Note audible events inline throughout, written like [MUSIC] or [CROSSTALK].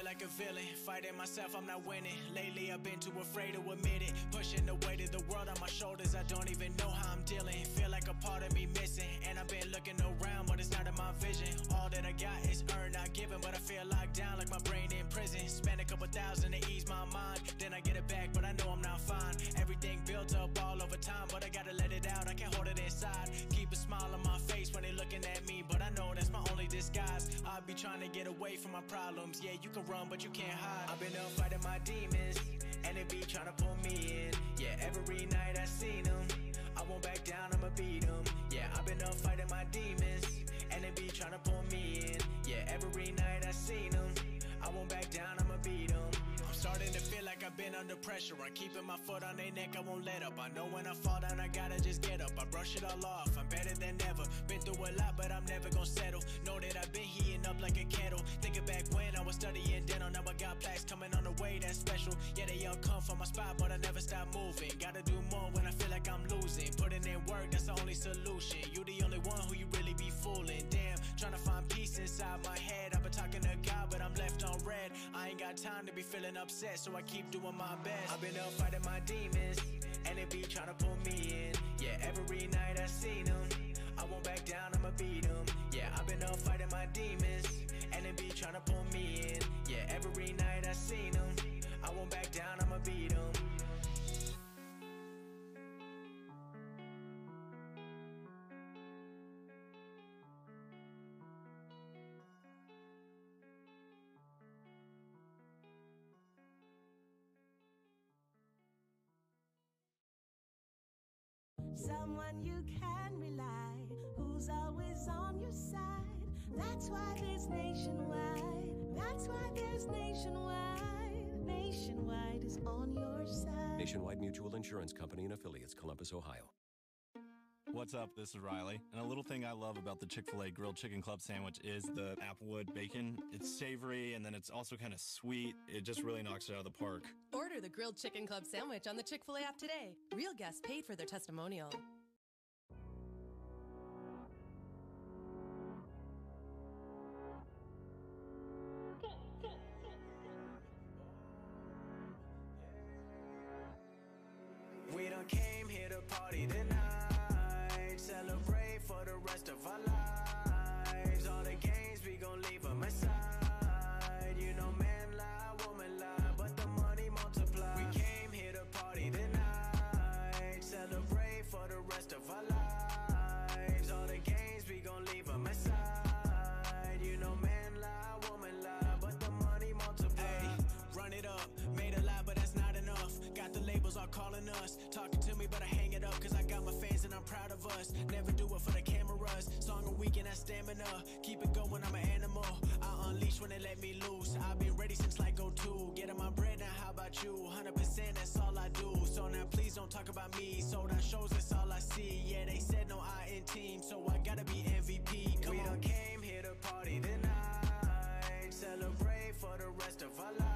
feel like a villain. Fighting myself, I'm not winning. Lately, I've been too afraid to admit it. Pushing the weight of the world on my shoulders, I don't even know how I'm dealing. Feel like a part of me missing. And I've been looking around, but it's not in my vision. All that I got is earned, not given, but I feel locked down like my brain in prison. Spend a couple thousand to ease my mind. Then I get it back, but I know I'm not fine. Everything built up all over time, but I gotta let it out. I can't hold it inside. Keep a smile on my looking at me, but I know that's my only disguise. I be trying to get away from my problems. Yeah, you can run, but you can't hide. I've been up fighting my demons, and they be trying to pull me in. Yeah, every night I seen them. I won't back down, I'ma beat them. Yeah, I've been up fighting my demons, and they be trying to pull me in. Yeah, every night I seen them. I won't back down, I'ma like I've been under pressure. I'm keeping my foot on their neck, I won't let up. I know when I fall down, I gotta just get up. I brush it all off, I'm better than ever. Been through a lot, but I'm never gonna settle. Know that I've been heating up like a kettle. Thinking back when I was studying dental, now I got plaques coming on the way, that's special. Yeah, they all come from my spot, but I never stop moving. Gotta do more when I feel like I'm losing. Putting in work, that's the only solution. You the only one who you really be fooling. Damn, trying to find peace inside my head. I've been talking to God, I'm left on red. I ain't got time to be feeling upset, so I keep doing my best. I've been up fighting my demons, and they be trying to pull me in. Yeah, every night I seen them. I won't back down, I'ma beat them. Yeah, I've been up fighting my demons, and they be trying to pull me Someone you can rely, who's always on your side. That's why there's nationwide. That's why there's nationwide. Nationwide is on your side. Nationwide Mutual Insurance Company and affiliates, Columbus, Ohio. What's up? This is Riley. And a little thing I love about the Chick fil A grilled chicken club sandwich is the applewood bacon. It's savory and then it's also kind of sweet. It just really knocks it out of the park. Order the grilled chicken club sandwich on the Chick fil A app today. Real guests paid for their testimonial. Us, talking to me, but I hang it up, cause I got my fans and I'm proud of us. Never do it for the cameras, song a week and that stamina. Keep it going, I'm an animal. I unleash when they let me loose. I've been ready since like go two. Getting my bread now, how about you? 100% that's all I do. So now please don't talk about me. Sold out shows, that's all I see. Yeah, they said no I in team, so I gotta be MVP. Come we on. came here to party tonight. Celebrate for the rest of our lives.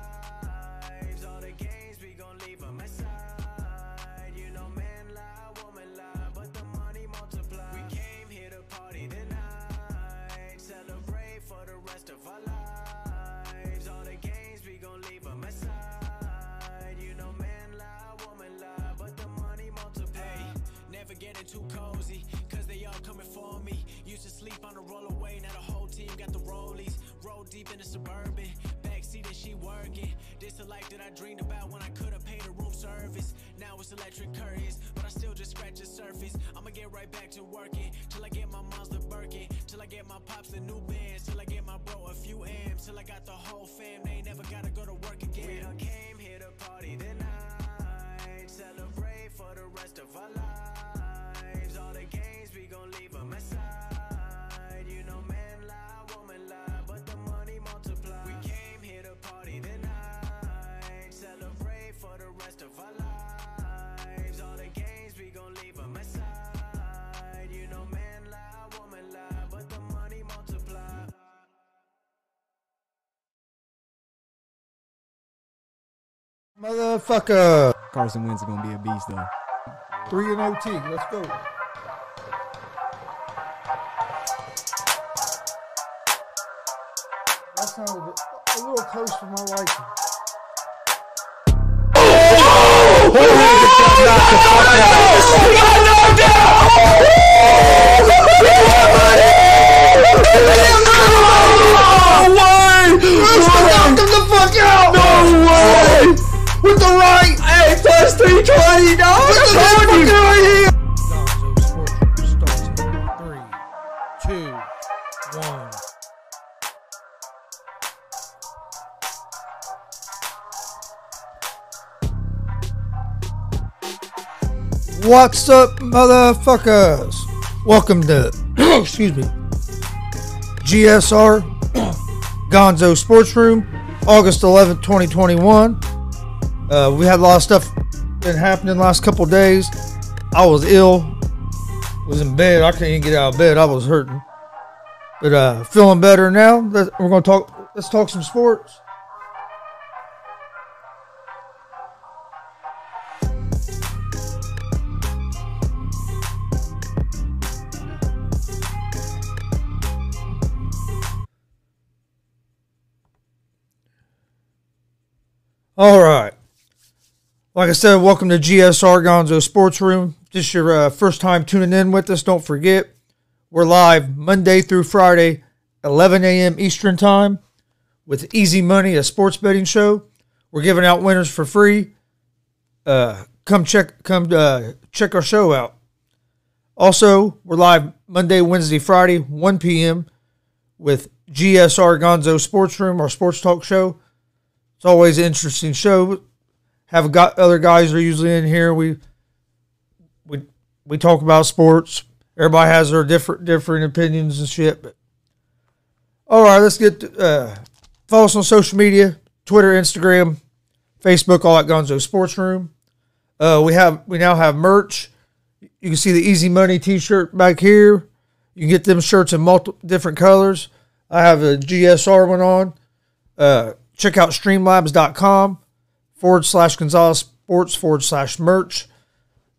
This the life that I dreamed about when I could've paid a room service. Now it's electric curtains, but I still just scratch the surface. I'ma get right back to working till I get my mom's the Birkin, till I get my pops the new bands, till I get my bro a few M's, till I got the whole fam. They never gotta Motherfucker. Carson Wentz is gonna be a beast though. Three and OT. Let's go. That sounded a little close for my liking. Knock him the fuck out! No way! With the right! Hey, plus 320, dog! With the right fucking right here! Gonzo Sports Room starts in three, two, one. What's up, motherfuckers? Welcome to, [CLEARS THROAT] excuse me, GSR [CLEARS THROAT] Gonzo Sports Room, August 11th, 2021. Uh, we had a lot of stuff been happening last couple days. I was ill, was in bed. I couldn't even get out of bed. I was hurting, but uh, feeling better now. Let- We're gonna talk. Let's talk some sports. All right. Like I said, welcome to GSR Gonzo Sports Room. If This is your uh, first time tuning in with us. Don't forget, we're live Monday through Friday, 11 a.m. Eastern Time, with Easy Money, a sports betting show. We're giving out winners for free. Uh, come check, come uh, check our show out. Also, we're live Monday, Wednesday, Friday, 1 p.m. with GSR Gonzo Sports Room, our sports talk show. It's always an interesting show have got other guys are usually in here. We we we talk about sports. Everybody has their different different opinions and shit. But all right, let's get to, uh, follow us on social media: Twitter, Instagram, Facebook, all at Gonzo Sports Room. Uh, we have we now have merch. You can see the Easy Money T-shirt back here. You can get them shirts in multiple different colors. I have a GSR one on. Uh, check out streamlabs.com forward slash Gonzalez Sports forward slash merch.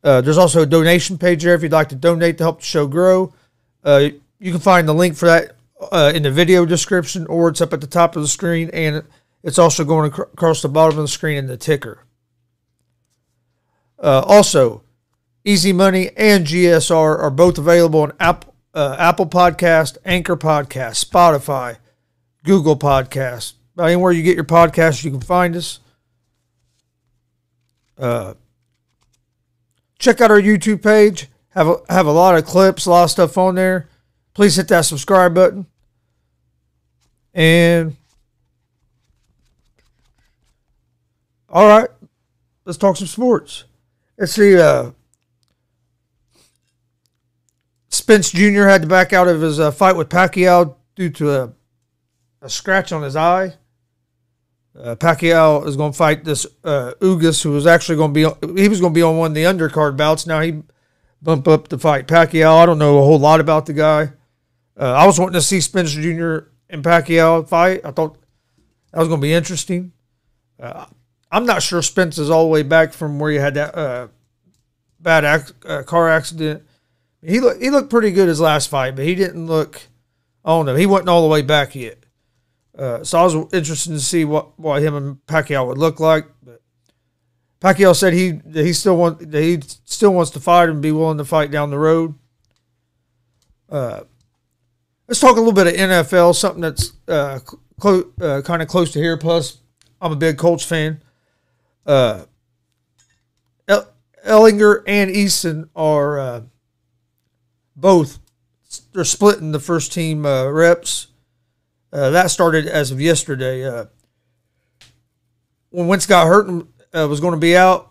Uh, there's also a donation page there if you'd like to donate to help the show grow. Uh, you can find the link for that uh, in the video description or it's up at the top of the screen and it's also going ac- across the bottom of the screen in the ticker. Uh, also, Easy Money and GSR are both available on Apple, uh, Apple Podcast, Anchor Podcast, Spotify, Google Podcast. Anywhere you get your podcasts, you can find us. Uh, check out our YouTube page. Have a, have a lot of clips, a lot of stuff on there. Please hit that subscribe button. And all right, let's talk some sports. Let's see. Uh, Spence Jr. had to back out of his uh, fight with Pacquiao due to a, a scratch on his eye. Uh, Pacquiao is going to fight this uh, Ugas, who was actually going to be he was going to be on one of the undercard bouts. Now he bump up to fight Pacquiao. I don't know a whole lot about the guy. Uh, I was wanting to see Spence Jr. and Pacquiao fight. I thought that was going to be interesting. Uh, I'm not sure Spence is all the way back from where you had that uh, bad ac- uh, car accident. He looked he looked pretty good his last fight, but he didn't look. I don't know. He wasn't all the way back yet. Uh, so I was interested to see what, what him and Pacquiao would look like. But Pacquiao said he he still want he still wants to fight and be willing to fight down the road. Uh, let's talk a little bit of NFL, something that's uh, clo- uh, kind of close to here. Plus, I'm a big Colts fan. Uh, El- Ehlinger and Eason are uh, both they're splitting the first team uh, reps. Uh, that started as of yesterday. Uh, when Wentz got hurt and uh, was going to be out,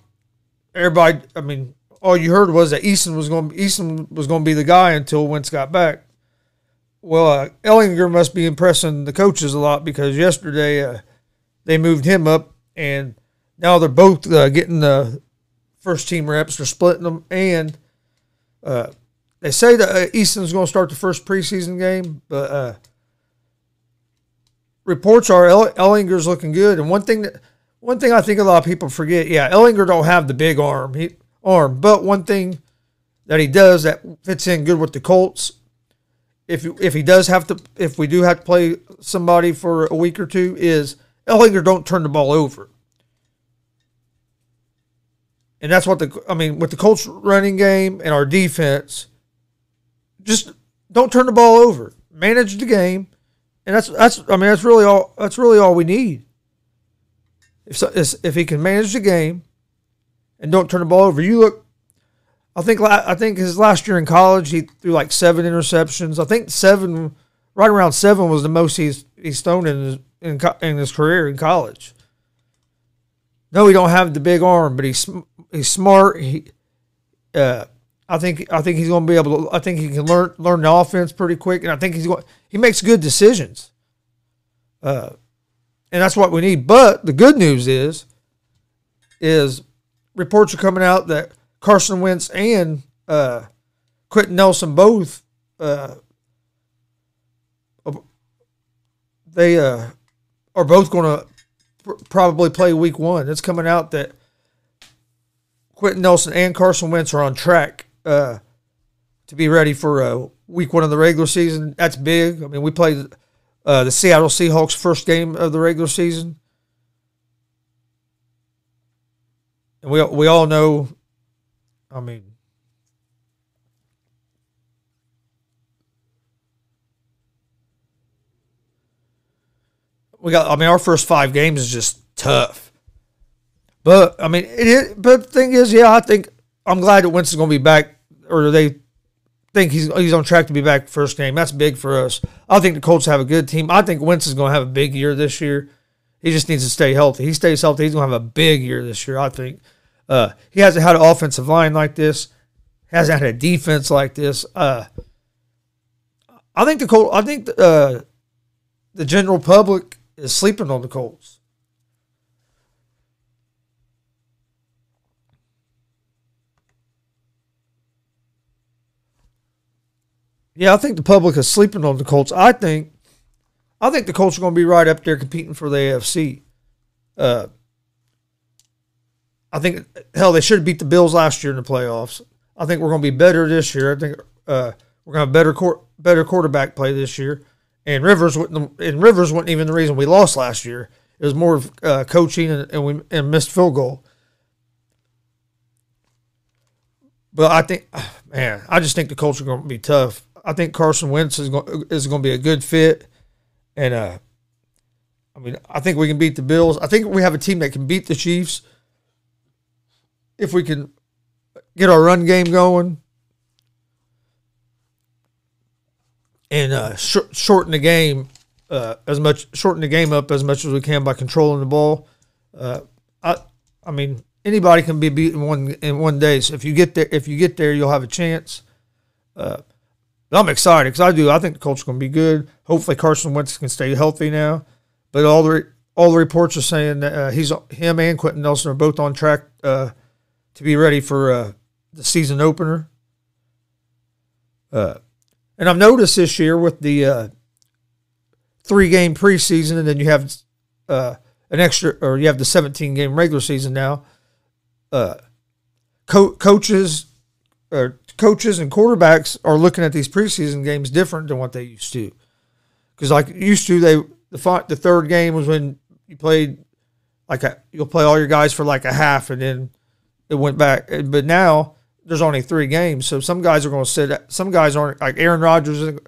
everybody, I mean, all you heard was that Eason was going Eason was going to be the guy until Wentz got back. Well, uh, Ehlinger must be impressing the coaches a lot because yesterday uh, they moved him up, and now they're both uh, getting the first team reps. They're splitting them, and uh, they say that Eason's going to start the first preseason game, but reports are El- Ehlinger's looking good. And one thing that one thing I think a lot of people forget, yeah, Ehlinger don't have the big arm, he arm, but one thing that he does that fits in good with the Colts if if he does have to, if we do have to play somebody for a week or two, is Ehlinger don't turn the ball over. And that's what the I mean with the Colts running game and our defense, just don't turn the ball over. Manage the game, and that's that's I mean that's really all that's really all we need. If so, if he can manage the game, and don't turn the ball over, you look. I think I think his last year in college he threw like seven interceptions. I think seven, right around seven was the most he's he's thrown in his in, in his career in college. No, he don't have the big arm, but he's he's smart. He, uh, I think I think he's going to be able to. I think he can learn learn the offense pretty quick, and I think he's going. He makes good decisions. Uh, and that's what we need. But the good news is, is reports are coming out that Carson Wentz and uh, Quenton Nelson both uh, they uh, are both going to pr- probably play Week One. It's coming out that Quenton Nelson and Carson Wentz are on track uh, to be ready for uh, Week One of the regular season. That's big. I mean, we played uh, the Seattle Seahawks first game of the regular season. And we we all know, I mean, we got. I mean, our first five games is just tough. But I mean, it. But the thing is, yeah, I think I'm glad that Winston's going to be back, or they think he's he's on track to be back first game. That's big for us. I think the Colts have a good team. I think Wentz is going to have a big year this year. He just needs to stay healthy. He stays healthy, he's going to have a big year this year. I think. Uh, he hasn't had an offensive line like this. Hasn't had a defense like this. Uh, I think the Colt. I think uh, the general public is sleeping on the Colts. Yeah, I think the public is sleeping on the Colts. I think, I think the Colts are going to be right up there competing for the AFC. Uh, I think hell they should have beat the Bills last year in the playoffs. I think we're going to be better this year. I think uh, we're going to have better court, better quarterback play this year. And Rivers wouldn't and Rivers wasn't even the reason we lost last year. It was more of uh, coaching and, and we and missed field goal. But I think, [SIGHS] man, I just think the Colts are going to be tough. I think Carson Wentz is going is going to be a good fit, and uh, I mean, I think we can beat the Bills. I think we have a team that can beat the Chiefs if we can get our run game going and uh, sh- shorten the game uh, as much, shorten the game up as much as we can by controlling the ball. Uh, I, I mean, anybody can be beaten one in one day. So if you get there, if you get there, you'll have a chance. But I'm excited because I do. I think the Colts are going to be good. Hopefully, Carson Wentz can stay healthy now. But all the all the reports are saying that uh, he's him and Quenton Nelson are both on track uh, to be ready for uh, the season opener. Uh, and I've noticed this year with the uh, three game preseason, and then you have uh, an extra, or you have the 17 game regular season now. Co- coaches, or coaches and quarterbacks are looking at these preseason games different than what they used to. Because like used to, they the the third game was when you played like a, you'll play all your guys for like a half, and then it went back. But now there's only three games, so some guys are going to sit. Some guys aren't like Aaron Rodgers.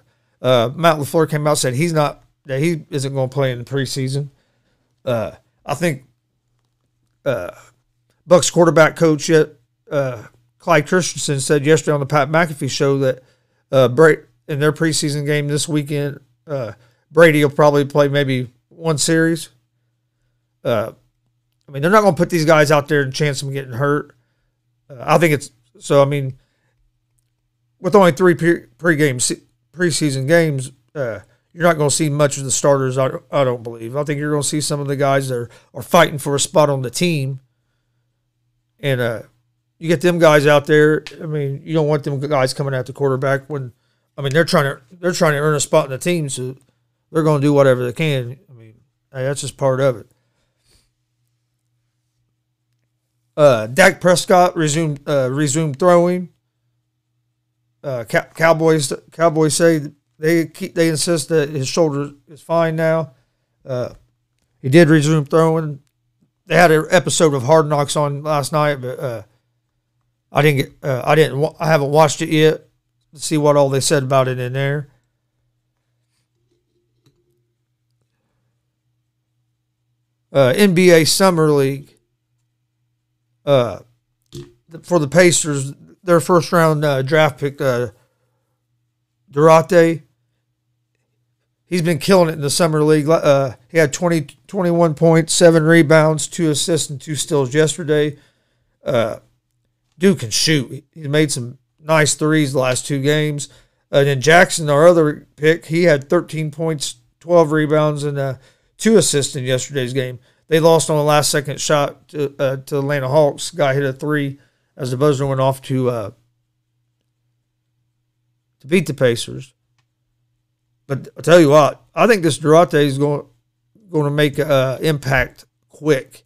Uh, Matt Lafleur came out said he's not that he isn't going to play in the preseason. Uh, I think uh, Bucks quarterback coach yet uh, Clyde Christensen said yesterday on the Pat McAfee show that uh, in their preseason game this weekend, uh, Brady will probably play maybe one series. Uh, I mean, they're not going to put these guys out there and chance them getting hurt. Uh, I think it's so. I mean, with only three pre- pregame se- preseason games, uh, you're not going to see much of the starters. I, I don't believe. I think you're going to see some of the guys that are, are fighting for a spot on the team, and uh, you get them guys out there. I mean, you don't want them guys coming at the quarterback when. I mean, they're trying to they're trying to earn a spot in the team, so they're going to do whatever they can. I mean, hey, that's just part of it. Uh, Dak Prescott resumed uh, resumed throwing. Uh, Cow- Cowboys Cowboys say they keep they insist that his shoulder is fine now. Uh, he did resume throwing. They had an episode of Hard Knocks on last night, but uh, I didn't get uh, I didn't I haven't watched it yet to see what all they said about it in there. Uh, NBA Summer League. Uh, for the Pacers, their first round uh, draft pick, uh, Duarte. He's been killing it in the summer league. Uh, he had 20, 21 points, seven rebounds, two assists, and two steals yesterday. Uh, dude can shoot. He made some nice threes the last two games. And then Jackson, our other pick, he had 13 points, 12 rebounds, and uh, two assists in yesterday's game. They lost on the last second shot to, uh, to Atlanta Hawks. Guy hit a three as the buzzer went off to uh, to beat the Pacers. But I tell you what, I think this Duarte is going going to make an uh, impact quick.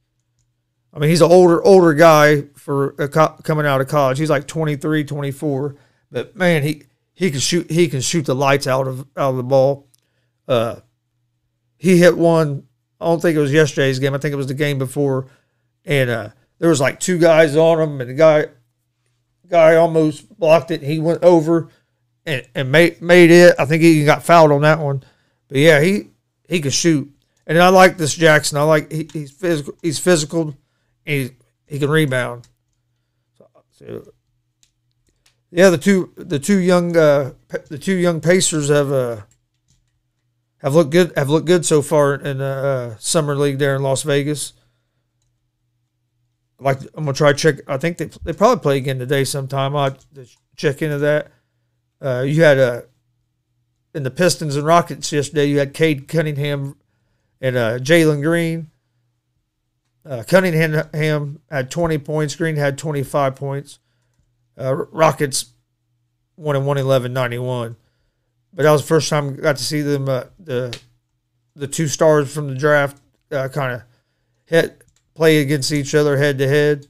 I mean, he's an older older guy for co- coming out of college. He's like 23, 24. But man, he he can shoot he can shoot the lights out of out of the ball. Uh, he hit one. I don't think it was yesterday's game. I think it was the game before, and uh, there was like two guys on him, and the guy guy almost blocked it. He went over and, and made made it. I think he got fouled on that one, but yeah, he he could shoot. And I like this Jackson. I like he, he's physical. He's physical. He he can rebound. So, so, yeah, the two the two young uh, the two young Pacers have uh, have looked good have looked good so far in the uh, summer league there in Las Vegas. Like I'm gonna try check. I think they they probably play again today sometime. I'll check into that. Uh, you had uh, in the Pistons and Rockets yesterday. You had Cade Cunningham and uh, Jalen Green. Uh, Cunningham had 20 points. Green had 25 points. Uh, Rockets won in 111 91. But that was the first time I got to see them, uh, the the two stars from the draft, uh, kind of hit play against each other head to head.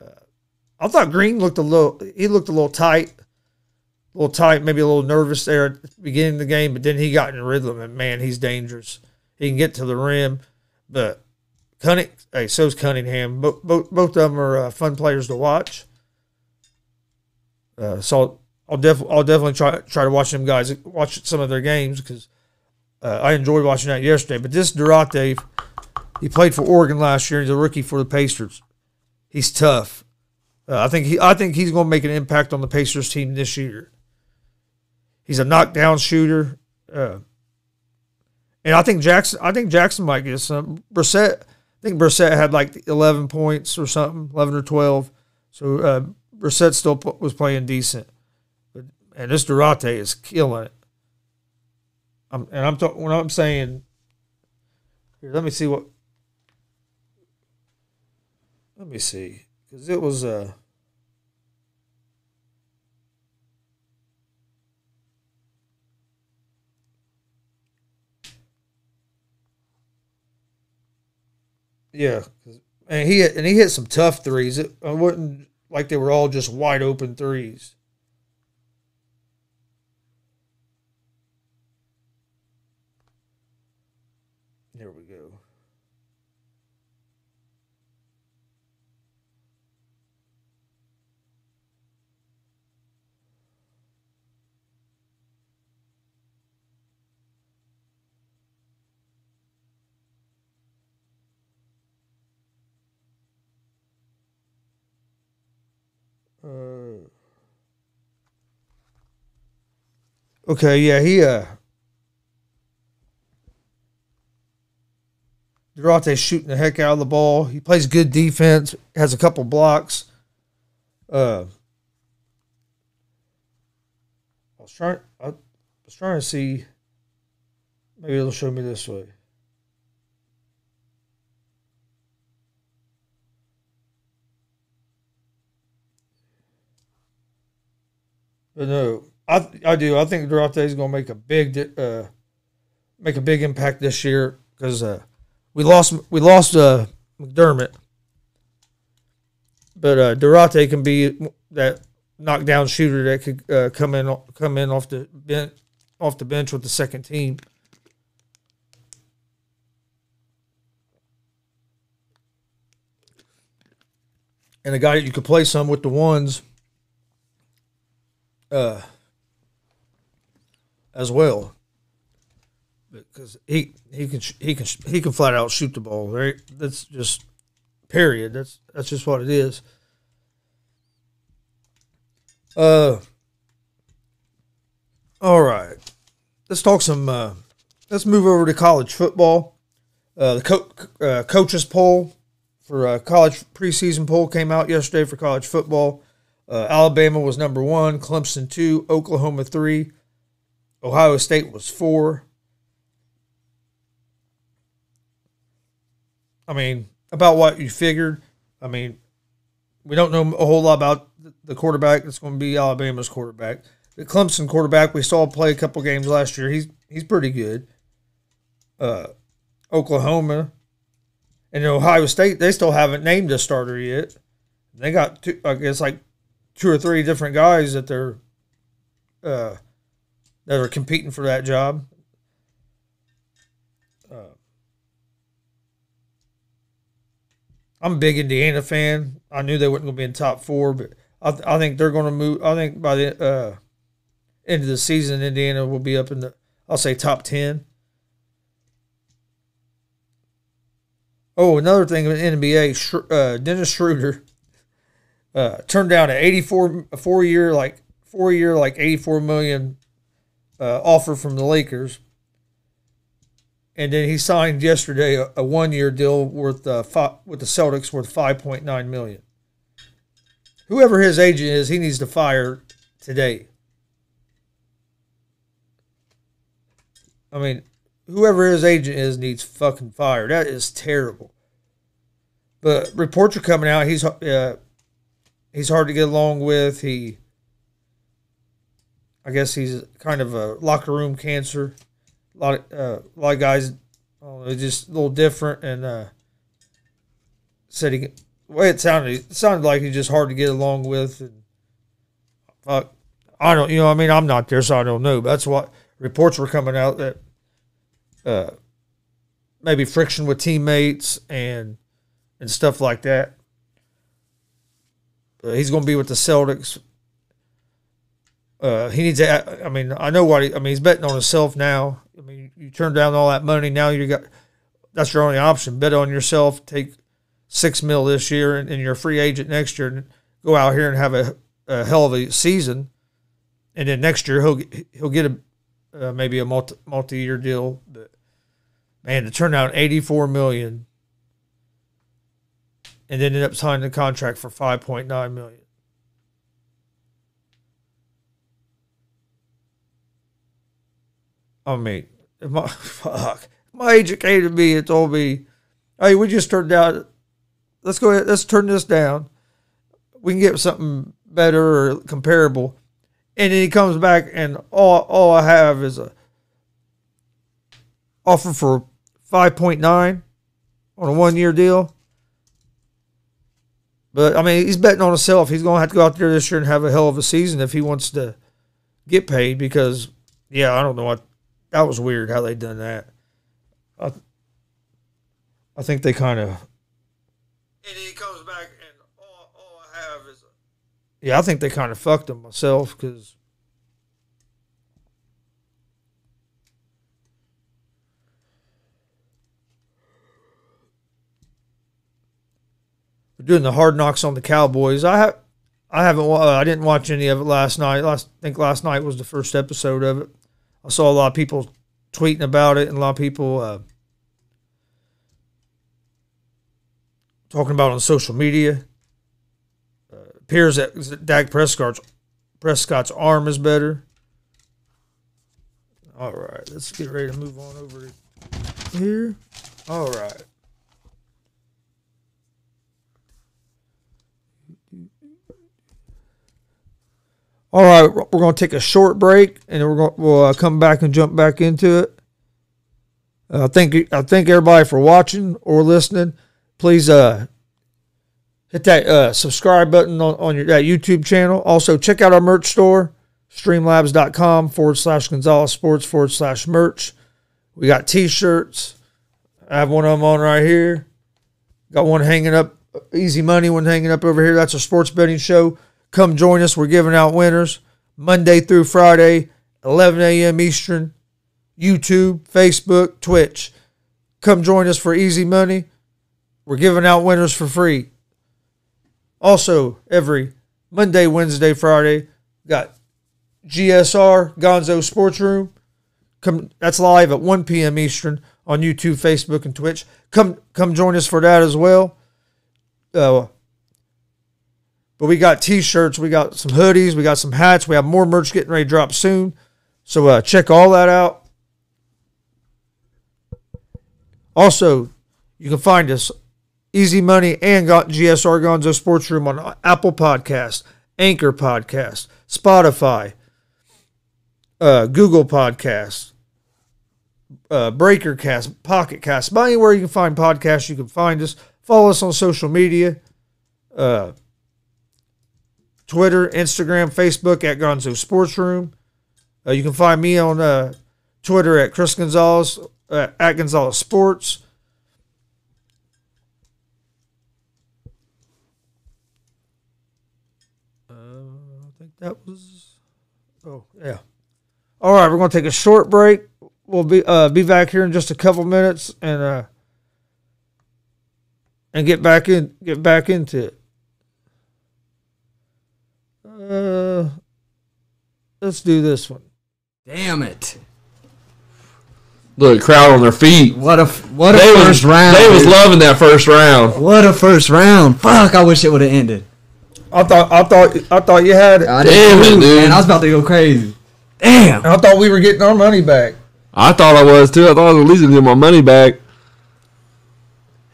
Uh, I thought Green looked a little, he looked a little tight, a little tight, maybe a little nervous there at the beginning of the game, but then he got in rhythm, and man, he's dangerous. He can get to the rim, but Cunning, hey, so's Cunningham. Both, both, both of them are uh, fun players to watch. Uh, so I'll definitely I'll definitely try try to watch them guys watch some of their games because uh, I enjoyed watching that yesterday. But this Duarte, he played for Oregon last year. He's a rookie for the Pacers. He's tough. Uh, I think he I think he's going to make an impact on the Pacers team this year. He's a knockdown shooter, uh, and I think Jackson I think Jackson might get some. Brissett I think Brissett had like eleven points or something, eleven or twelve. So uh, Brissett still p- was playing decent, but and this Duarte is killing it. I'm, and I'm talking when I'm saying. Here, let me see what. Let me see, because it was uh. Yeah, and he and he hit some tough threes. It, wouldn't like they were all just wide open threes. Here we go. Uh, okay, yeah, he uh Duarte's shooting the heck out of the ball. He plays good defense, has a couple blocks. Uh I was trying I was trying to see maybe it'll show me this way. But no, I I do. I think Duarte is going to make a big uh, make a big impact this year because uh, we lost we lost uh, McDermott, but uh, Duarte can be that knockdown shooter that could uh, come in come in off the bench off the bench with the second team. And a guy that you could play some with the ones uh, as well because he he can he can he can flat out shoot the ball. Right? That's just period. That's that's just what it is. Uh. All right, let's talk some. Uh, let's move over to college football. Uh, the co- uh, coaches poll for uh, college preseason poll came out yesterday for college football. Uh, Alabama was number one, Clemson two, Oklahoma three, Ohio State was four. I mean, about what you figured. I mean, we don't know a whole lot about the quarterback that's going to be Alabama's quarterback. The Clemson quarterback we saw play a couple games last year. He's he's pretty good. Uh, Oklahoma and Ohio State they still haven't named a starter yet. They got two, I guess like two or three different guys that they're uh, that are competing for that job. Uh, I'm a big Indiana fan. I knew they weren't going to be in top four, but I, th- I think they're going to move. I think by the uh, end of the season, Indiana will be up in the, I'll say, top 10. Oh, another thing in NBA, Sh- uh, Dennis Schroeder uh, turned down an 84, a four year, like, four year, like 84 million uh, offer from the Lakers and then he signed yesterday a, a one-year deal worth uh, fi- with the Celtics worth 5.9 million. Whoever his agent is, he needs to fire today. I mean, whoever his agent is needs fucking fired. That is terrible. But reports are coming out. He's uh, he's hard to get along with. He, I guess he's kind of a locker room cancer a lot of uh, a lot of guys, oh, they're just a little different, and uh, said he way it sounded, it sounded like he's just hard to get along with, and fuck, I don't, you know, I mean, I'm not there, so I don't know. But that's what reports were coming out that uh, maybe friction with teammates and and stuff like that. Uh, he's going to be with the Celtics. Uh, he needs to. I mean, I know what he. I mean, he's betting on himself now. I mean, you turn down all that money. Now you got. That's your only option. Bet on yourself. Take six mil this year, and, and you're a free agent next year, and go out here and have a, a hell of a season. And then next year he'll he'll get a uh, maybe a multi multi year deal. But man, to turn down eighty four million, and ended up signing the contract for five point nine million. I mean, my [LAUGHS] fuck, my agent came to me and told me, "Hey, we just turned down. Let's go ahead. Let's turn this down. We can get something better or comparable." And then he comes back, and all all I have is a offer for five point nine on a one year deal. But I mean, he's betting on himself. He's going to have to go out there this year and have a hell of a season if he wants to get paid. Because yeah, I don't know what that was weird how they done that. I, I think they kind of. And he comes back, and all, all I have is. A, yeah, I think they kind of fucked him myself because. Doing the hard knocks on the Cowboys. I have, I haven't. Uh, I didn't watch any of it last night. Last, I think last night was the first episode of it. I saw a lot of people tweeting about it and a lot of people uh, talking about on social media. Uh, appears that Dak Prescott's Prescott's arm is better. All right, let's get ready to move on over here. All right. All right, we're going to take a short break, and we're going we'll uh, come back and jump back into it. Uh, thank I thank everybody for watching or listening. Please uh, hit that uh, subscribe button on, on your that YouTube channel. Also, check out our merch store, streamlabs.com forward slash Gonzalez Sports forward slash merch. We got t shirts. I have one of them on right here. Got one hanging up, easy money one hanging up over here. That's a sports betting show. Come join us. We're giving out winners Monday through Friday, 11 a.m. Eastern, YouTube, Facebook, Twitch. Come join us for easy money. We're giving out winners for free. Also, every Monday, Wednesday, Friday, got GSR Gonzo Sports Room. Come, that's live at 1 p.m. Eastern on YouTube, Facebook, and Twitch. Come, come join us for that as well. Uh, but we got T-shirts, we got some hoodies, we got some hats, we have more merch getting ready to drop soon. So uh, check all that out. Also, you can find us Easy Money and got GSR Gonzo Sports Room on Apple Podcast, Anchor Podcast, Spotify, uh, Google Podcast, uh, Breaker Cast, Pocket Cast. Anywhere you can find podcasts, you can find us. Follow us on social media. Uh, Twitter, Instagram, Facebook at Gonzo Sports Room. Uh, you can find me on uh, Twitter at Chris Gonzalez, uh, at Gonzalez Sports. Uh, I think that was. Oh yeah. All right, we're gonna take a short break. We'll be uh, be back here in just a couple minutes and uh, and get back in get back into it. Uh, let's do this one. Damn it! Look, crowd on their feet. What a f- what a They first was round! they was loving that first round. What a first round! Fuck! I wish it would have ended. I thought I thought I thought you had it. I Damn it, dude. Man, I was about to go crazy. Damn! I thought we were getting our money back. I thought I was too. I thought I was at least gonna get my money back.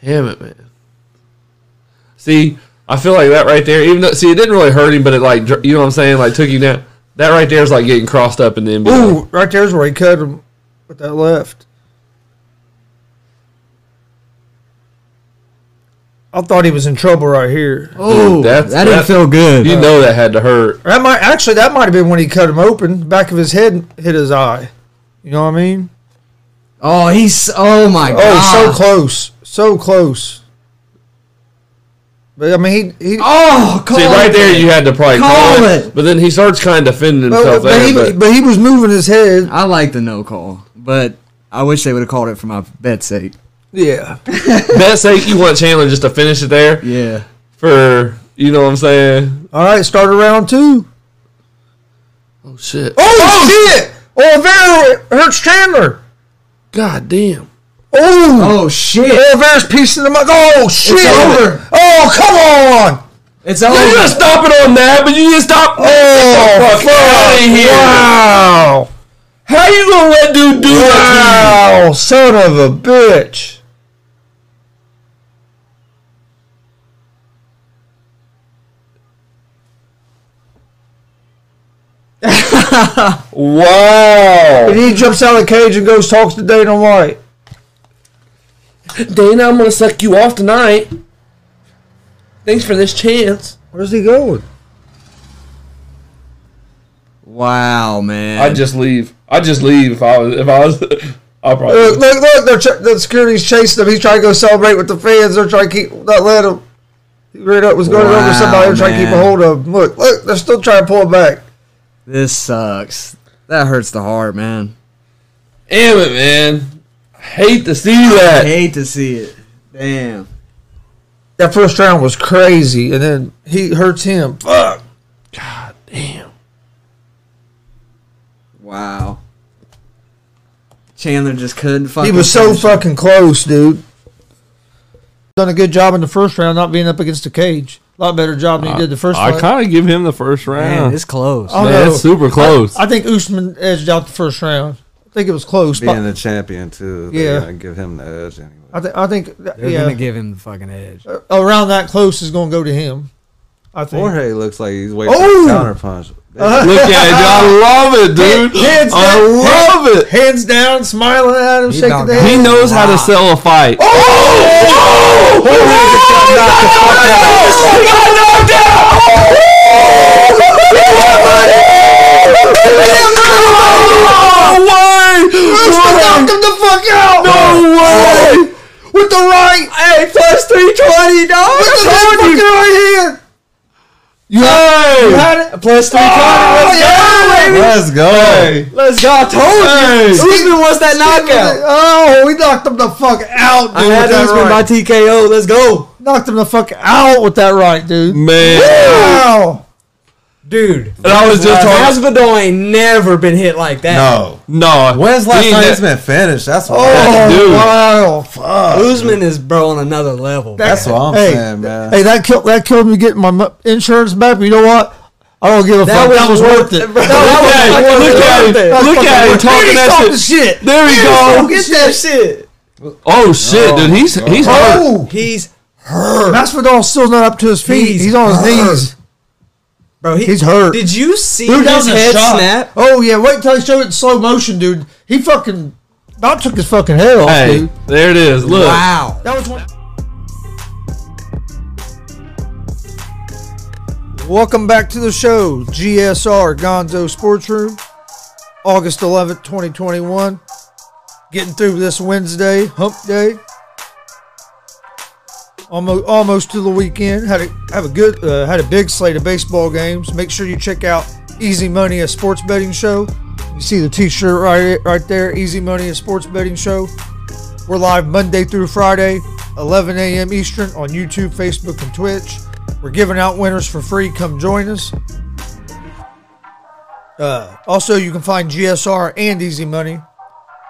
Damn it, man. See, I feel like that right there. Even though, see, it didn't really hurt him, but it like you know what I'm saying, like took you down. That right there is like getting crossed up in the NBA. Ooh, right there's where he cut him with that left. I thought he was in trouble right here. Oh, that's- that didn't feel good. You know that had to hurt. That might actually that might have been when he cut him open. Back of his head hit his eye. You know what I mean? Oh, he's oh my oh, god! Oh, god! so close, so close. But I mean, he he. Oh, call See, right it. there, you had to probably Call call, it. it. But then he starts kind of defending himself but there. he, But but he was moving his head. I like the no call, but I wish they would have called it for my bet's sake. Yeah. [LAUGHS] best sake, you want Chandler just to finish it there Yeah. for you know what I'm saying. All right, start around two. Oh shit! Oh, oh shit! Oliveira oh, hurts Chandler. God damn! Oh, Oh shit! Oliveira's piecing him up. Oh shit! over. Oh come on! It's You over. didn't stop it on that, but you didn't stop. Oh fuck outta here. Wow! How you gonna let dude do that? Wow! Son of a bitch! [LAUGHS] [LAUGHS] Wow! And he jumps out of the cage and goes talks to Dana White. Dana, I'm gonna suck you off tonight. Thanks for this chance. Where's he going? Wow, man. I'd just leave. I'd just leave if I was. If I was, I probably. Look, look, look! They're ch- the security's chasing him. He's trying to go celebrate with the fans. They're trying to keep not let him. He ran up, was going over somebody. They're trying to keep a hold of him. Look, look! They're still trying to pull him back. this sucks. That hurts the heart, man. Damn it, man! I hate to see I that. hate to see it. Damn. That first round was crazy, and then he hurts him. Fuck. God damn. Wow. Chandler just couldn't fucking. He was so finish it. fucking close, dude. Done a good job in the first round, not being up against the cage. A lot better job than he did the first I fight. kind of give him the first Man, round. it's close. Oh, Man, no. it's super close. I, I think Usman edged out the first round. I think it was close. Being but the champion too, Yeah. gonna give him the edge anyway. I, th- I think, that- They're yeah, gonna give him the fucking edge. around that close is going to go to him. I think. Jorge looks like he's waiting Oh! for a counter punch. [LAUGHS] Look at it. I love it, dude. Hands I down, love hand- it. Hands down, smiling at him, He shaking knocked their. He head. knows how to sell a fight. Oh! No way! Knocked him the fuck out! No way! With the right, Hey, plus 320, dog. with the good fucking right hand. You hey! Had it. Plus 320. Let's go, baby. Let's go. Let's go. I told Hey. you. Usman wants that knockout. Oh, we knocked him the fuck out, dude. I had with that Usman by right. TKO. Let's go. Knocked him the fuck out with that right, dude. Man. Wow. Dude. And I was just talking. Masvidal ain't never been hit like that. No. No. When's the last he time ain't it's been finished? That's what. Oh, Dude. wow. Fuck. Usman is, bro, on another level. That's what I'm Hey, saying, man. Hey, that killed that killed me getting my mu- insurance back. But you know what? I don't give a That fuck. that was was worth worth it. it, bro. That That was was fucking worth Look at it. him. That's Look at him it. talking that shit. shit. There we go. Get that shit. Oh shit, dude. Oh, he's he's hurt. Oh, He's hurt. Masvidal's still not up to his feet. He's, He's on his hurt. knees. Bro, he, He's hurt. Did you see Dude, his head shot. snap? Oh yeah, wait until I show it in slow motion, dude. He fucking about took his fucking head off, Hey, dude. there it is. Look. Wow. That was one. Welcome back to the show, GSR Gonzo Sports Room, August 11th, 2021. Getting through this Wednesday, hump day. Almost, almost to the weekend. Had a have a good, uh, had a big slate of baseball games. Make sure you check out Easy Money, a sports betting show. You see the T-shirt right, right there. Easy Money, a sports betting show. We're live Monday through Friday, 11 a.m. Eastern on YouTube, Facebook, and Twitch. We're giving out winners for free. Come join us. Uh, also, you can find GSR and Easy Money,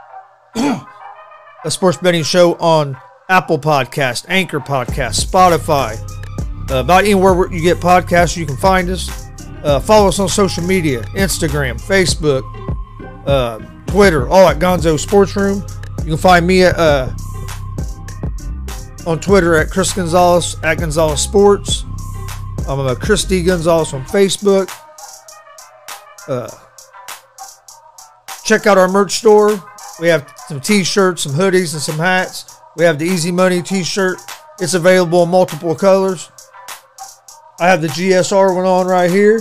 [CLEARS THROAT] a sports betting show on Apple Podcast, Anchor Podcast, Spotify. Uh, about anywhere where you get podcasts, you can find us. Uh, follow us on social media Instagram, Facebook, uh, Twitter, all at Gonzo Sports Room. You can find me at, uh, on Twitter at Chris Gonzalez at Gonzalez Sports. I'm a Chris D Gonzalez on Facebook. Uh, check out our merch store. We have some t-shirts, some hoodies, and some hats. We have the Easy Money t-shirt. It's available in multiple colors. I have the GSR one on right here.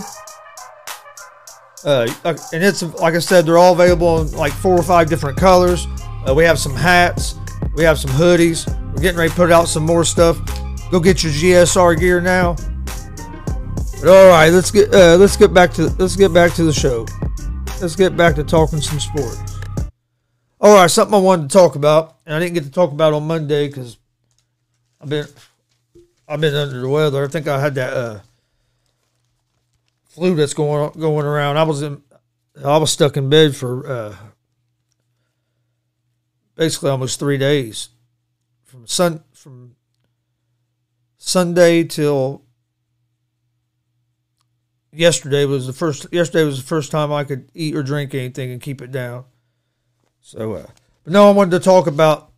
Uh, and it's like I said, they're all available in like four or five different colors. Uh, we have some hats, we have some hoodies. We're getting ready to put out some more stuff. Go get your GSR gear now. But all right, let's get uh, let's get back to let's get back to the show. Let's get back to talking some sports. All right, something I wanted to talk about, and I didn't get to talk about on Monday because I've been I've been under the weather. I think I had that uh, flu that's going going around. I was in I was stuck in bed for uh, basically almost three days from sun from Sunday till yesterday was the first yesterday was the first time I could eat or drink anything and keep it down. So, uh, but no, I wanted to talk about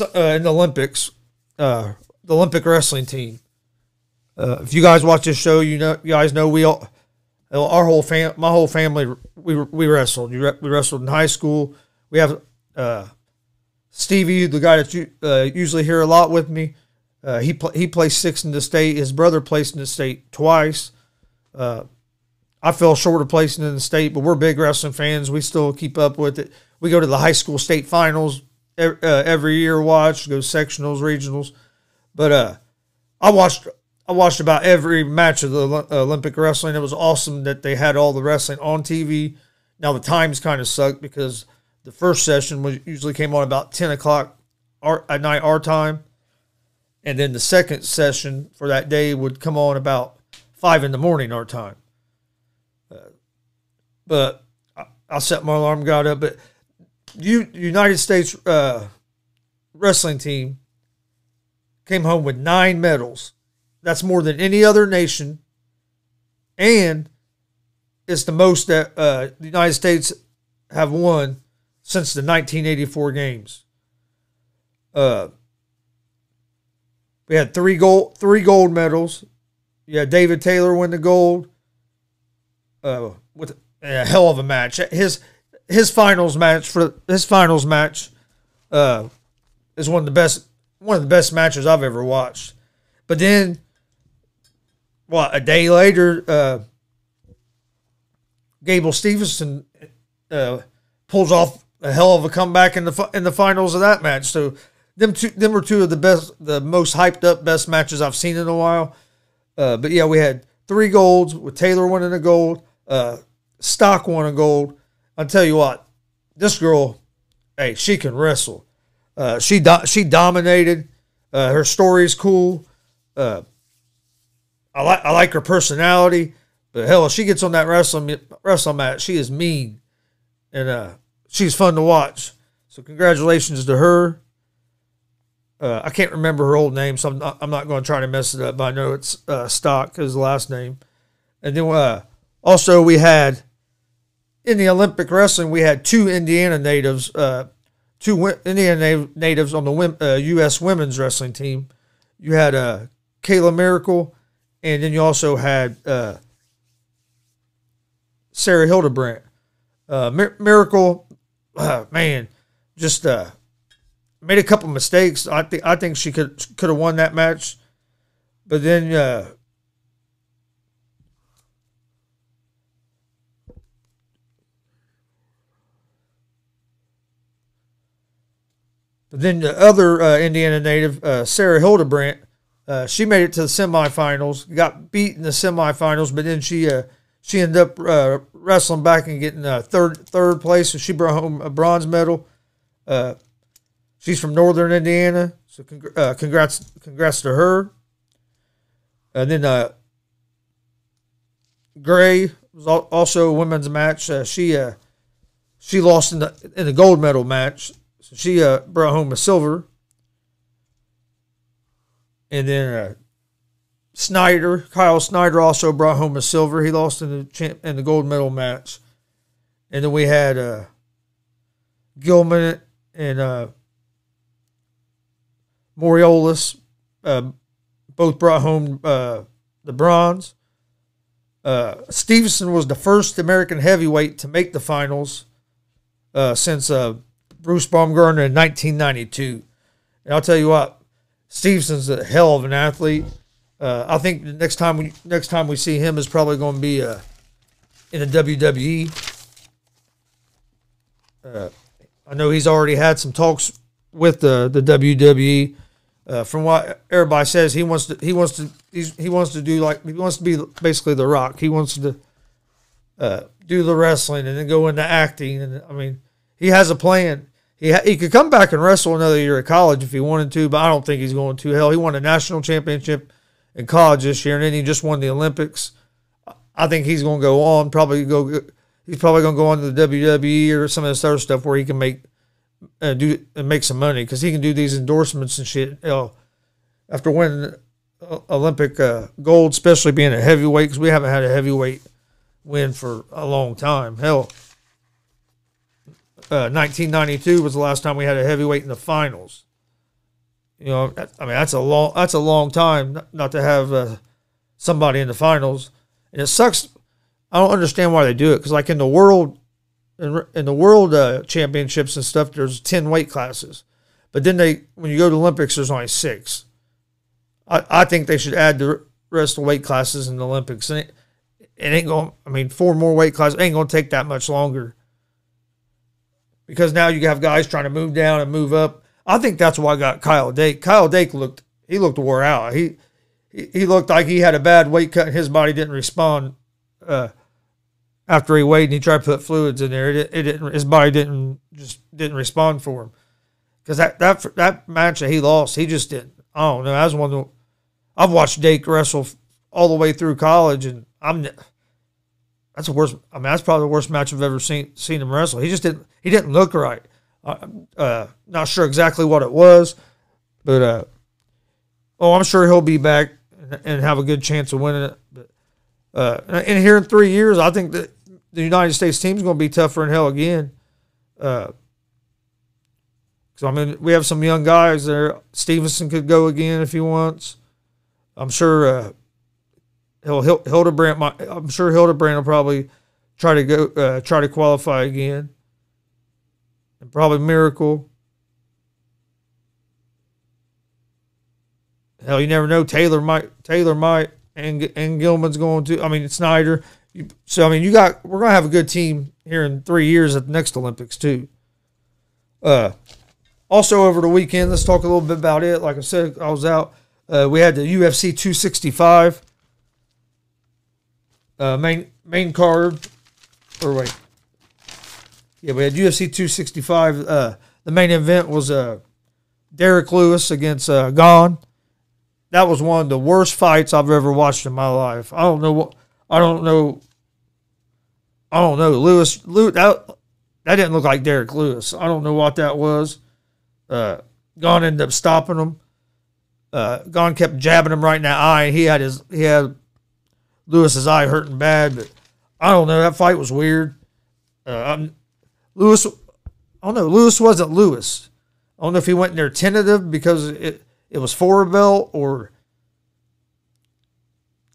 uh, in the Olympics, uh, the Olympic wrestling team. Uh, if you guys watch this show, you know you guys know we all, our whole fam, my whole family, we we wrestled. We wrestled in high school. We have uh, Stevie, the guy that you uh, usually hear a lot with me. Uh, he pl- he placed sixth in the state. His brother placed in the state twice. Uh, I fell short of placing in the state, but we're big wrestling fans. We still keep up with it. We go to the high school state finals every, uh, every year. Watch go sectionals, regionals. But uh, I watched I watched about every match of the Olympic wrestling. It was awesome that they had all the wrestling on TV. Now the times kind of sucked because the first session was usually came on about ten o'clock our, at night our time, and then the second session for that day would come on about five in the morning our time. Uh, but I, I set my alarm, got up. But United States uh, wrestling team came home with nine medals. That's more than any other nation, and it's the most that uh, the United States have won since the 1984 games. Uh, we had three gold three gold medals. Yeah, David Taylor win the gold. uh, with a hell of a match. His his finals match for his finals match uh, is one of the best one of the best matches I've ever watched. But then, what a day later, uh, Gable Stevenson uh, pulls off a hell of a comeback in the in the finals of that match. So them two them were two of the best, the most hyped up best matches I've seen in a while. Uh, but yeah, we had three golds with Taylor winning a gold, uh, Stock won a gold. I'll tell you what, this girl, hey, she can wrestle. Uh, she do- she dominated. Uh, her story is cool. Uh, I like I like her personality. But hell, if she gets on that wrestling wrestling match, she is mean, and uh, she's fun to watch. So congratulations to her. Uh, I can't remember her old name, so I'm not, I'm not going to try to mess it up. But I know it's uh, Stock is the last name. And then uh, also we had in the Olympic wrestling we had two Indiana natives, uh, two Indiana na- natives on the uh, U.S. women's wrestling team. You had uh, Kayla Miracle, and then you also had uh, Sarah Hildebrandt. Uh, Mir- Miracle, uh, man, just made a couple mistakes. I think I think she could could have won that match, but then but then the other uh, Indiana native, uh, Sarah Hildebrandt, uh, she made it to the semifinals. Got beat in the semifinals, but then she uh, she ended up uh, wrestling back and getting third third place. So she brought home a bronze medal. She's from Northern Indiana, so congr- congrats congrats to her. And then Gray was also a women's match. She she lost in the in the gold medal match, so she uh, brought home a silver. And then uh, Snyder, Kyle Snyder, also brought home a silver. He lost in the champ in the gold medal match. And then we had uh, Gilman and uh, Maroulis uh, both brought home uh, the bronze. Uh, Stevenson was the first American heavyweight to make the finals uh, since uh, Bruce Baumgartner in 1992. And I'll tell you what, Stevenson's a hell of an athlete. Uh, I think the next time we next time we see him is probably going to be uh, in the WWE. Uh, I know he's already had some talks with the the WWE. Uh, from what everybody says, he wants to he wants to he wants to do like he wants to be basically the Rock. He wants to uh, do the wrestling and then go into acting. And I mean, he has a plan. He ha- he could come back and wrestle another year at college if he wanted to, but I don't think he's going to. Hell, he won a national championship in college this year, and then he just won the Olympics. I think he's going to go on. Probably go. He's probably going to go on to the WWE or some of this other stuff where he can make uh, do and make some money because he can do these endorsements and shit. Hell, after winning uh, Olympic uh, gold, especially being a heavyweight, because we haven't had a heavyweight win for a long time. Hell, uh, 1992 was the last time we had a heavyweight in the finals. You know, I mean that's a long that's a long time not- to have uh, somebody in the finals, and it sucks. I don't understand why they do it because like in the world, in, in the world uh, championships and stuff, there's ten weight classes, but then they when you go to Olympics, there's only six. I, I think they should add the rest of the weight classes in the Olympics, and it, it ain't going. I mean, four more weight classes ain't going to take that much longer because now you have guys trying to move down and move up. I think that's why I got Kyle Dake. Kyle Dake looked he looked wore out. He he, looked like he had a bad weight cut and his body didn't respond uh, after he weighed and he tried to put fluids in there. It, it didn't his body didn't just didn't respond for him because that that that match that he lost he just didn't. I don't know. That was one of the, I've watched Dake wrestle all the way through college and I'm that's the worst. I mean, that's probably the worst match I've ever seen seen him wrestle. He just didn't. He didn't look right. Uh, uh, not sure exactly what it was, but uh, oh, I'm sure he'll be back and, have a good chance of winning it. But uh, and here in three years, I think that the United States team's going to be tougher than hell again. Uh, so I mean, we have some young guys there. Stevenson could go again if he wants. I'm sure. Uh, Hildebrandt, I'm sure Hildebrandt will probably try to go uh, try to qualify again, and probably Miracle. Hell, you never know. Taylor might. Taylor might, and and Gilman's going to. I mean, Snyder. So I mean, you got. We're gonna have a good team here in three years at the next Olympics too. Uh, also over the weekend, let's talk a little bit about it. Like I said, I was out. Uh, we had the UFC 265 uh, main main card. Or wait, yeah, we had UFC 265. Uh, the main event was uh, Derrick Lewis against uh, Gane. That was one of the worst fights I've ever watched in my life. I don't know what. I don't know. I don't know. Lewis, that that didn't look like Derrick Lewis. I don't know what that was. Uh, Gane ended up stopping him. Uh, Gane kept jabbing him right in that eye. He had his he had Lewis's eye hurting bad, but I don't know. That fight was weird. Uh, Lewis, I don't know. Lewis wasn't Lewis. I don't know if he went in there tentative because it it was for a belt or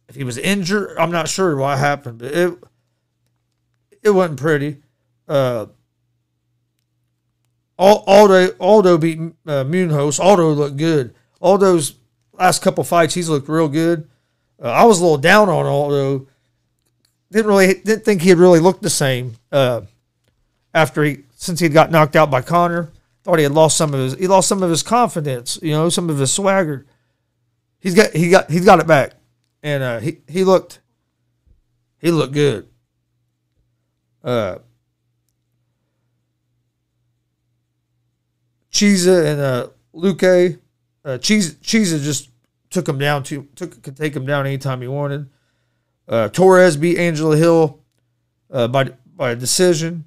if he was injured. I'm not sure what happened, but it it wasn't pretty. Uh, Al- Aldo Aldo beat uh. Aldo looked good. Aldo's last couple fights, he's looked real good. Uh, I was a little down on Aldo. Didn't really didn't think he had really looked the same uh, after he since he'd got knocked out by Conor. Thought he had lost some of his he lost some of his confidence, you know, some of his swagger. He's got he got he's got it back, and uh, he he looked he looked good. Uh, Chiesa and uh, Luque, uh, Cheese Chiesa just took him down to took could take him down anytime he wanted. Uh, Torres beat Angela Hill uh, by by a decision,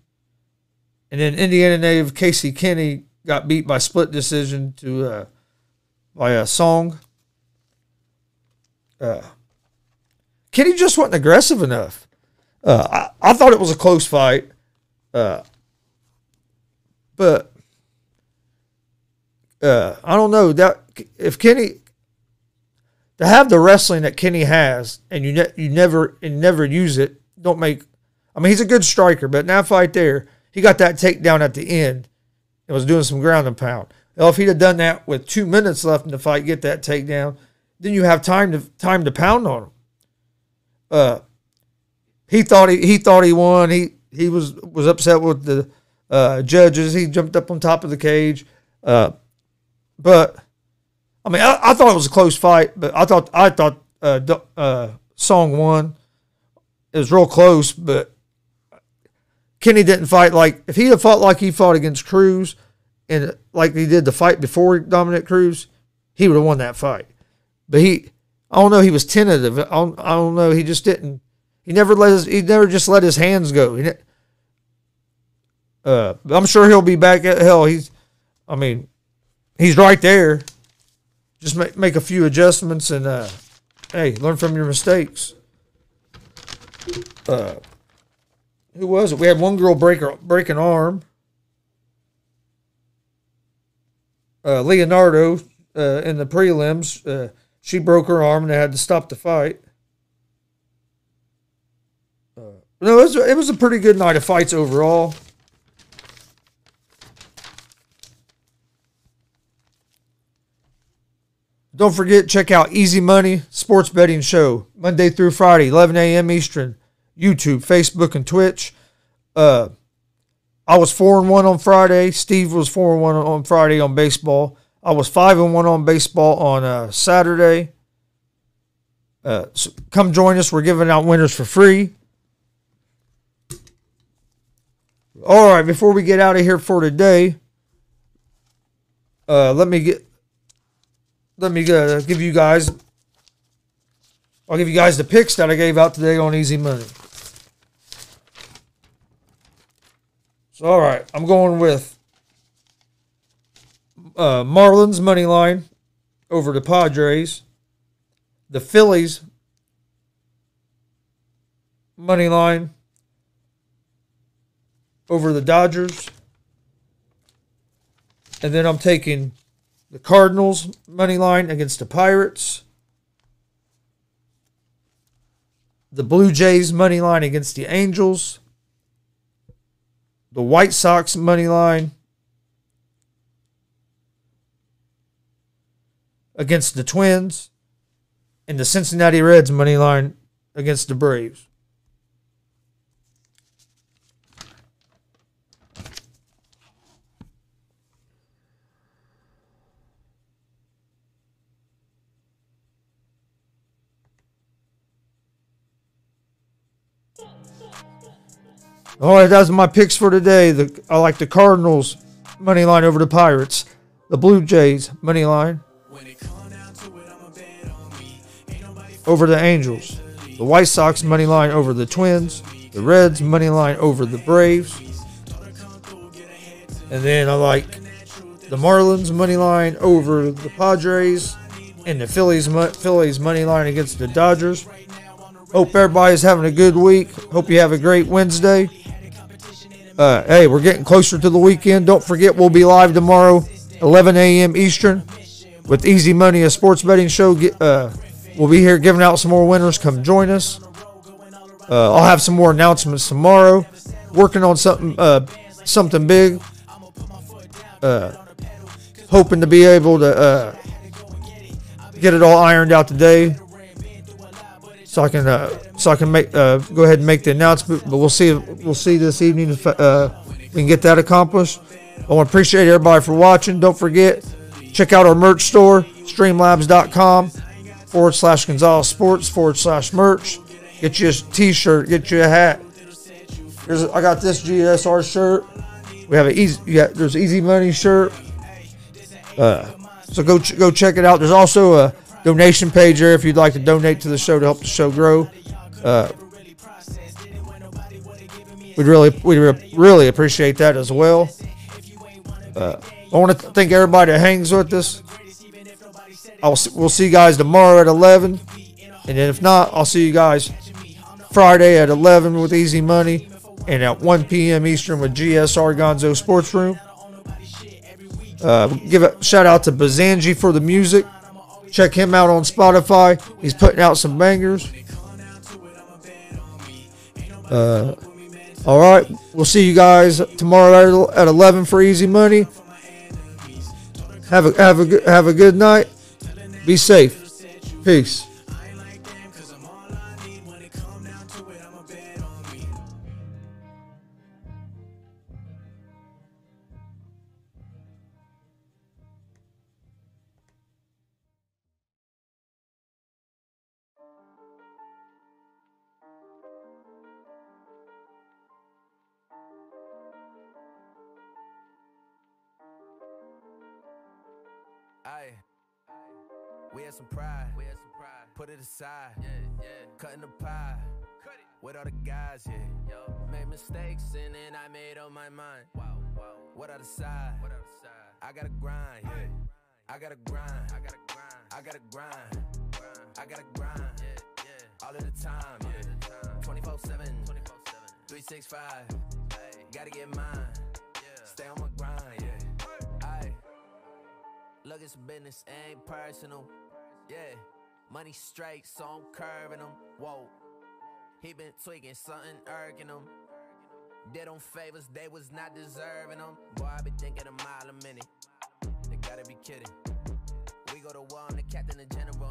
and then Indiana native Casey Kenny got beat by split decision to uh, by a Song. Uh, Kenny just wasn't aggressive enough. Uh, I, I thought it was a close fight, uh, but I don't know that if Kenny to have the wrestling that Kenny has and you ne- you never and never use it don't make. I mean, he's a good striker, but that fight there, he got that takedown at the end and was doing some ground and pound. Well, if he'd have done that with two minutes left in the fight, get that takedown, then you have time to time to pound on him. Uh, he thought he he thought he won. He he was was upset with the uh, judges. He jumped up on top of the cage. Uh, but I mean, I, I, thought it was a close fight. But I thought I thought uh, uh, Song won. It was real close, but Kenny didn't fight like if he had fought like he fought against Cruz and like he did the fight before Dominick Cruz, he would have won that fight. But he, I don't know, he was tentative. I don't, I don't know. He just didn't. He never let his. He never just let his hands go. He, uh, I'm sure he'll be back at hell. He's, I mean, he's right there. Just make make a few adjustments and uh, hey, learn from your mistakes. Uh, who was it? We had one girl break break an arm. Uh, Leonardo uh, in the prelims, uh, she broke her arm and they had to stop the fight. Uh, no, it was, it was a pretty good night of fights overall. Don't forget, check out Easy Money Sports Betting Show Monday through Friday, 11 a.m. Eastern. YouTube, Facebook, and Twitch. Uh, I was four and one on Friday. Steve was four and one on Friday on baseball. I was five and one on baseball on uh, Saturday. Uh, so come join us. We're giving out winners for free. All right, before we get out of here for today, uh, let me get let me uh, give you guys. I'll give you guys the picks that I gave out today on Easy Money. So, all right, I'm going with uh, Marlins money line over the Padres, the Phillies money line over the Dodgers, and then I'm taking the Cardinals money line against the Pirates. the Blue Jays money line against the Angels, the White Sox money line against the Twins, and the Cincinnati Reds money line against the Braves. All right, that's my picks for today. The I like the Cardinals money line over the Pirates, the Blue Jays money line over the Angels, the White Sox money line over the Twins, the Reds money line over the Braves, and then I like the Marlins money line over the Padres, and the Phillies Phillies money line against the Dodgers. Hope everybody's having a good week. Hope you have a great Wednesday. Uh, hey, we're getting closer to the weekend. Don't forget, we'll be live tomorrow, 11 a.m. Eastern, with Easy Money, a sports betting show. Get, uh, we'll be here giving out some more winners. Come join us. Uh, I'll have some more announcements tomorrow. Working on something, uh, something big. Uh, hoping to be able to uh, get it all ironed out today so I can uh, so I can make uh, go ahead and make the announcement. But we'll see we'll see this evening if uh, we can get that accomplished. I want to appreciate everybody for watching. Don't forget check out our merch store streamlabs.com forward slash Gonzalez Sports forward slash merch. Get you a t-shirt. Get you a hat. Here's I got this GSR shirt. We have an easy yeah. There's easy money shirt. Uh, so go ch- go check it out. There's also a donation page there if you'd like to donate to the show to help the show grow. Uh, we'd really we would really appreciate that as well. Uh, I want to thank everybody that hangs with us. I'll we'll see you guys tomorrow at 11, and then if not, I'll see you guys Friday at 11 with Easy Money, and at 1 p.m. Eastern with GSR Gonzo Sports Room. Uh, give a shout out to Bazanji for the music. Check him out on Spotify. He's putting out some bangers. Uh, all right, we'll see you guys tomorrow at 11 for Easy Money. Have a have a have a good night. Be safe. Peace. Put it aside. Yeah, yeah. Cutting the pie. Cut it. With all the guys, yeah. Yo. Made mistakes and then I made up my mind. Wow, wow. What I decide? What I decide? I gotta grind, yeah. I gotta grind. I gotta grind. I gotta grind. grind. I gotta grind. Yeah, yeah. All of the time, yeah. 24 7. 365. Hey. Gotta get mine. Yeah. Stay on my grind, yeah. Aye. Look, it's business, ain't personal. Yeah, money straight, so I'm curving them. Whoa, he been tweaking, something irking him. Did them favors, they was not deserving them. Boy, I be thinking a mile a minute. They gotta be kidding. We go to war, I'm the captain, the general.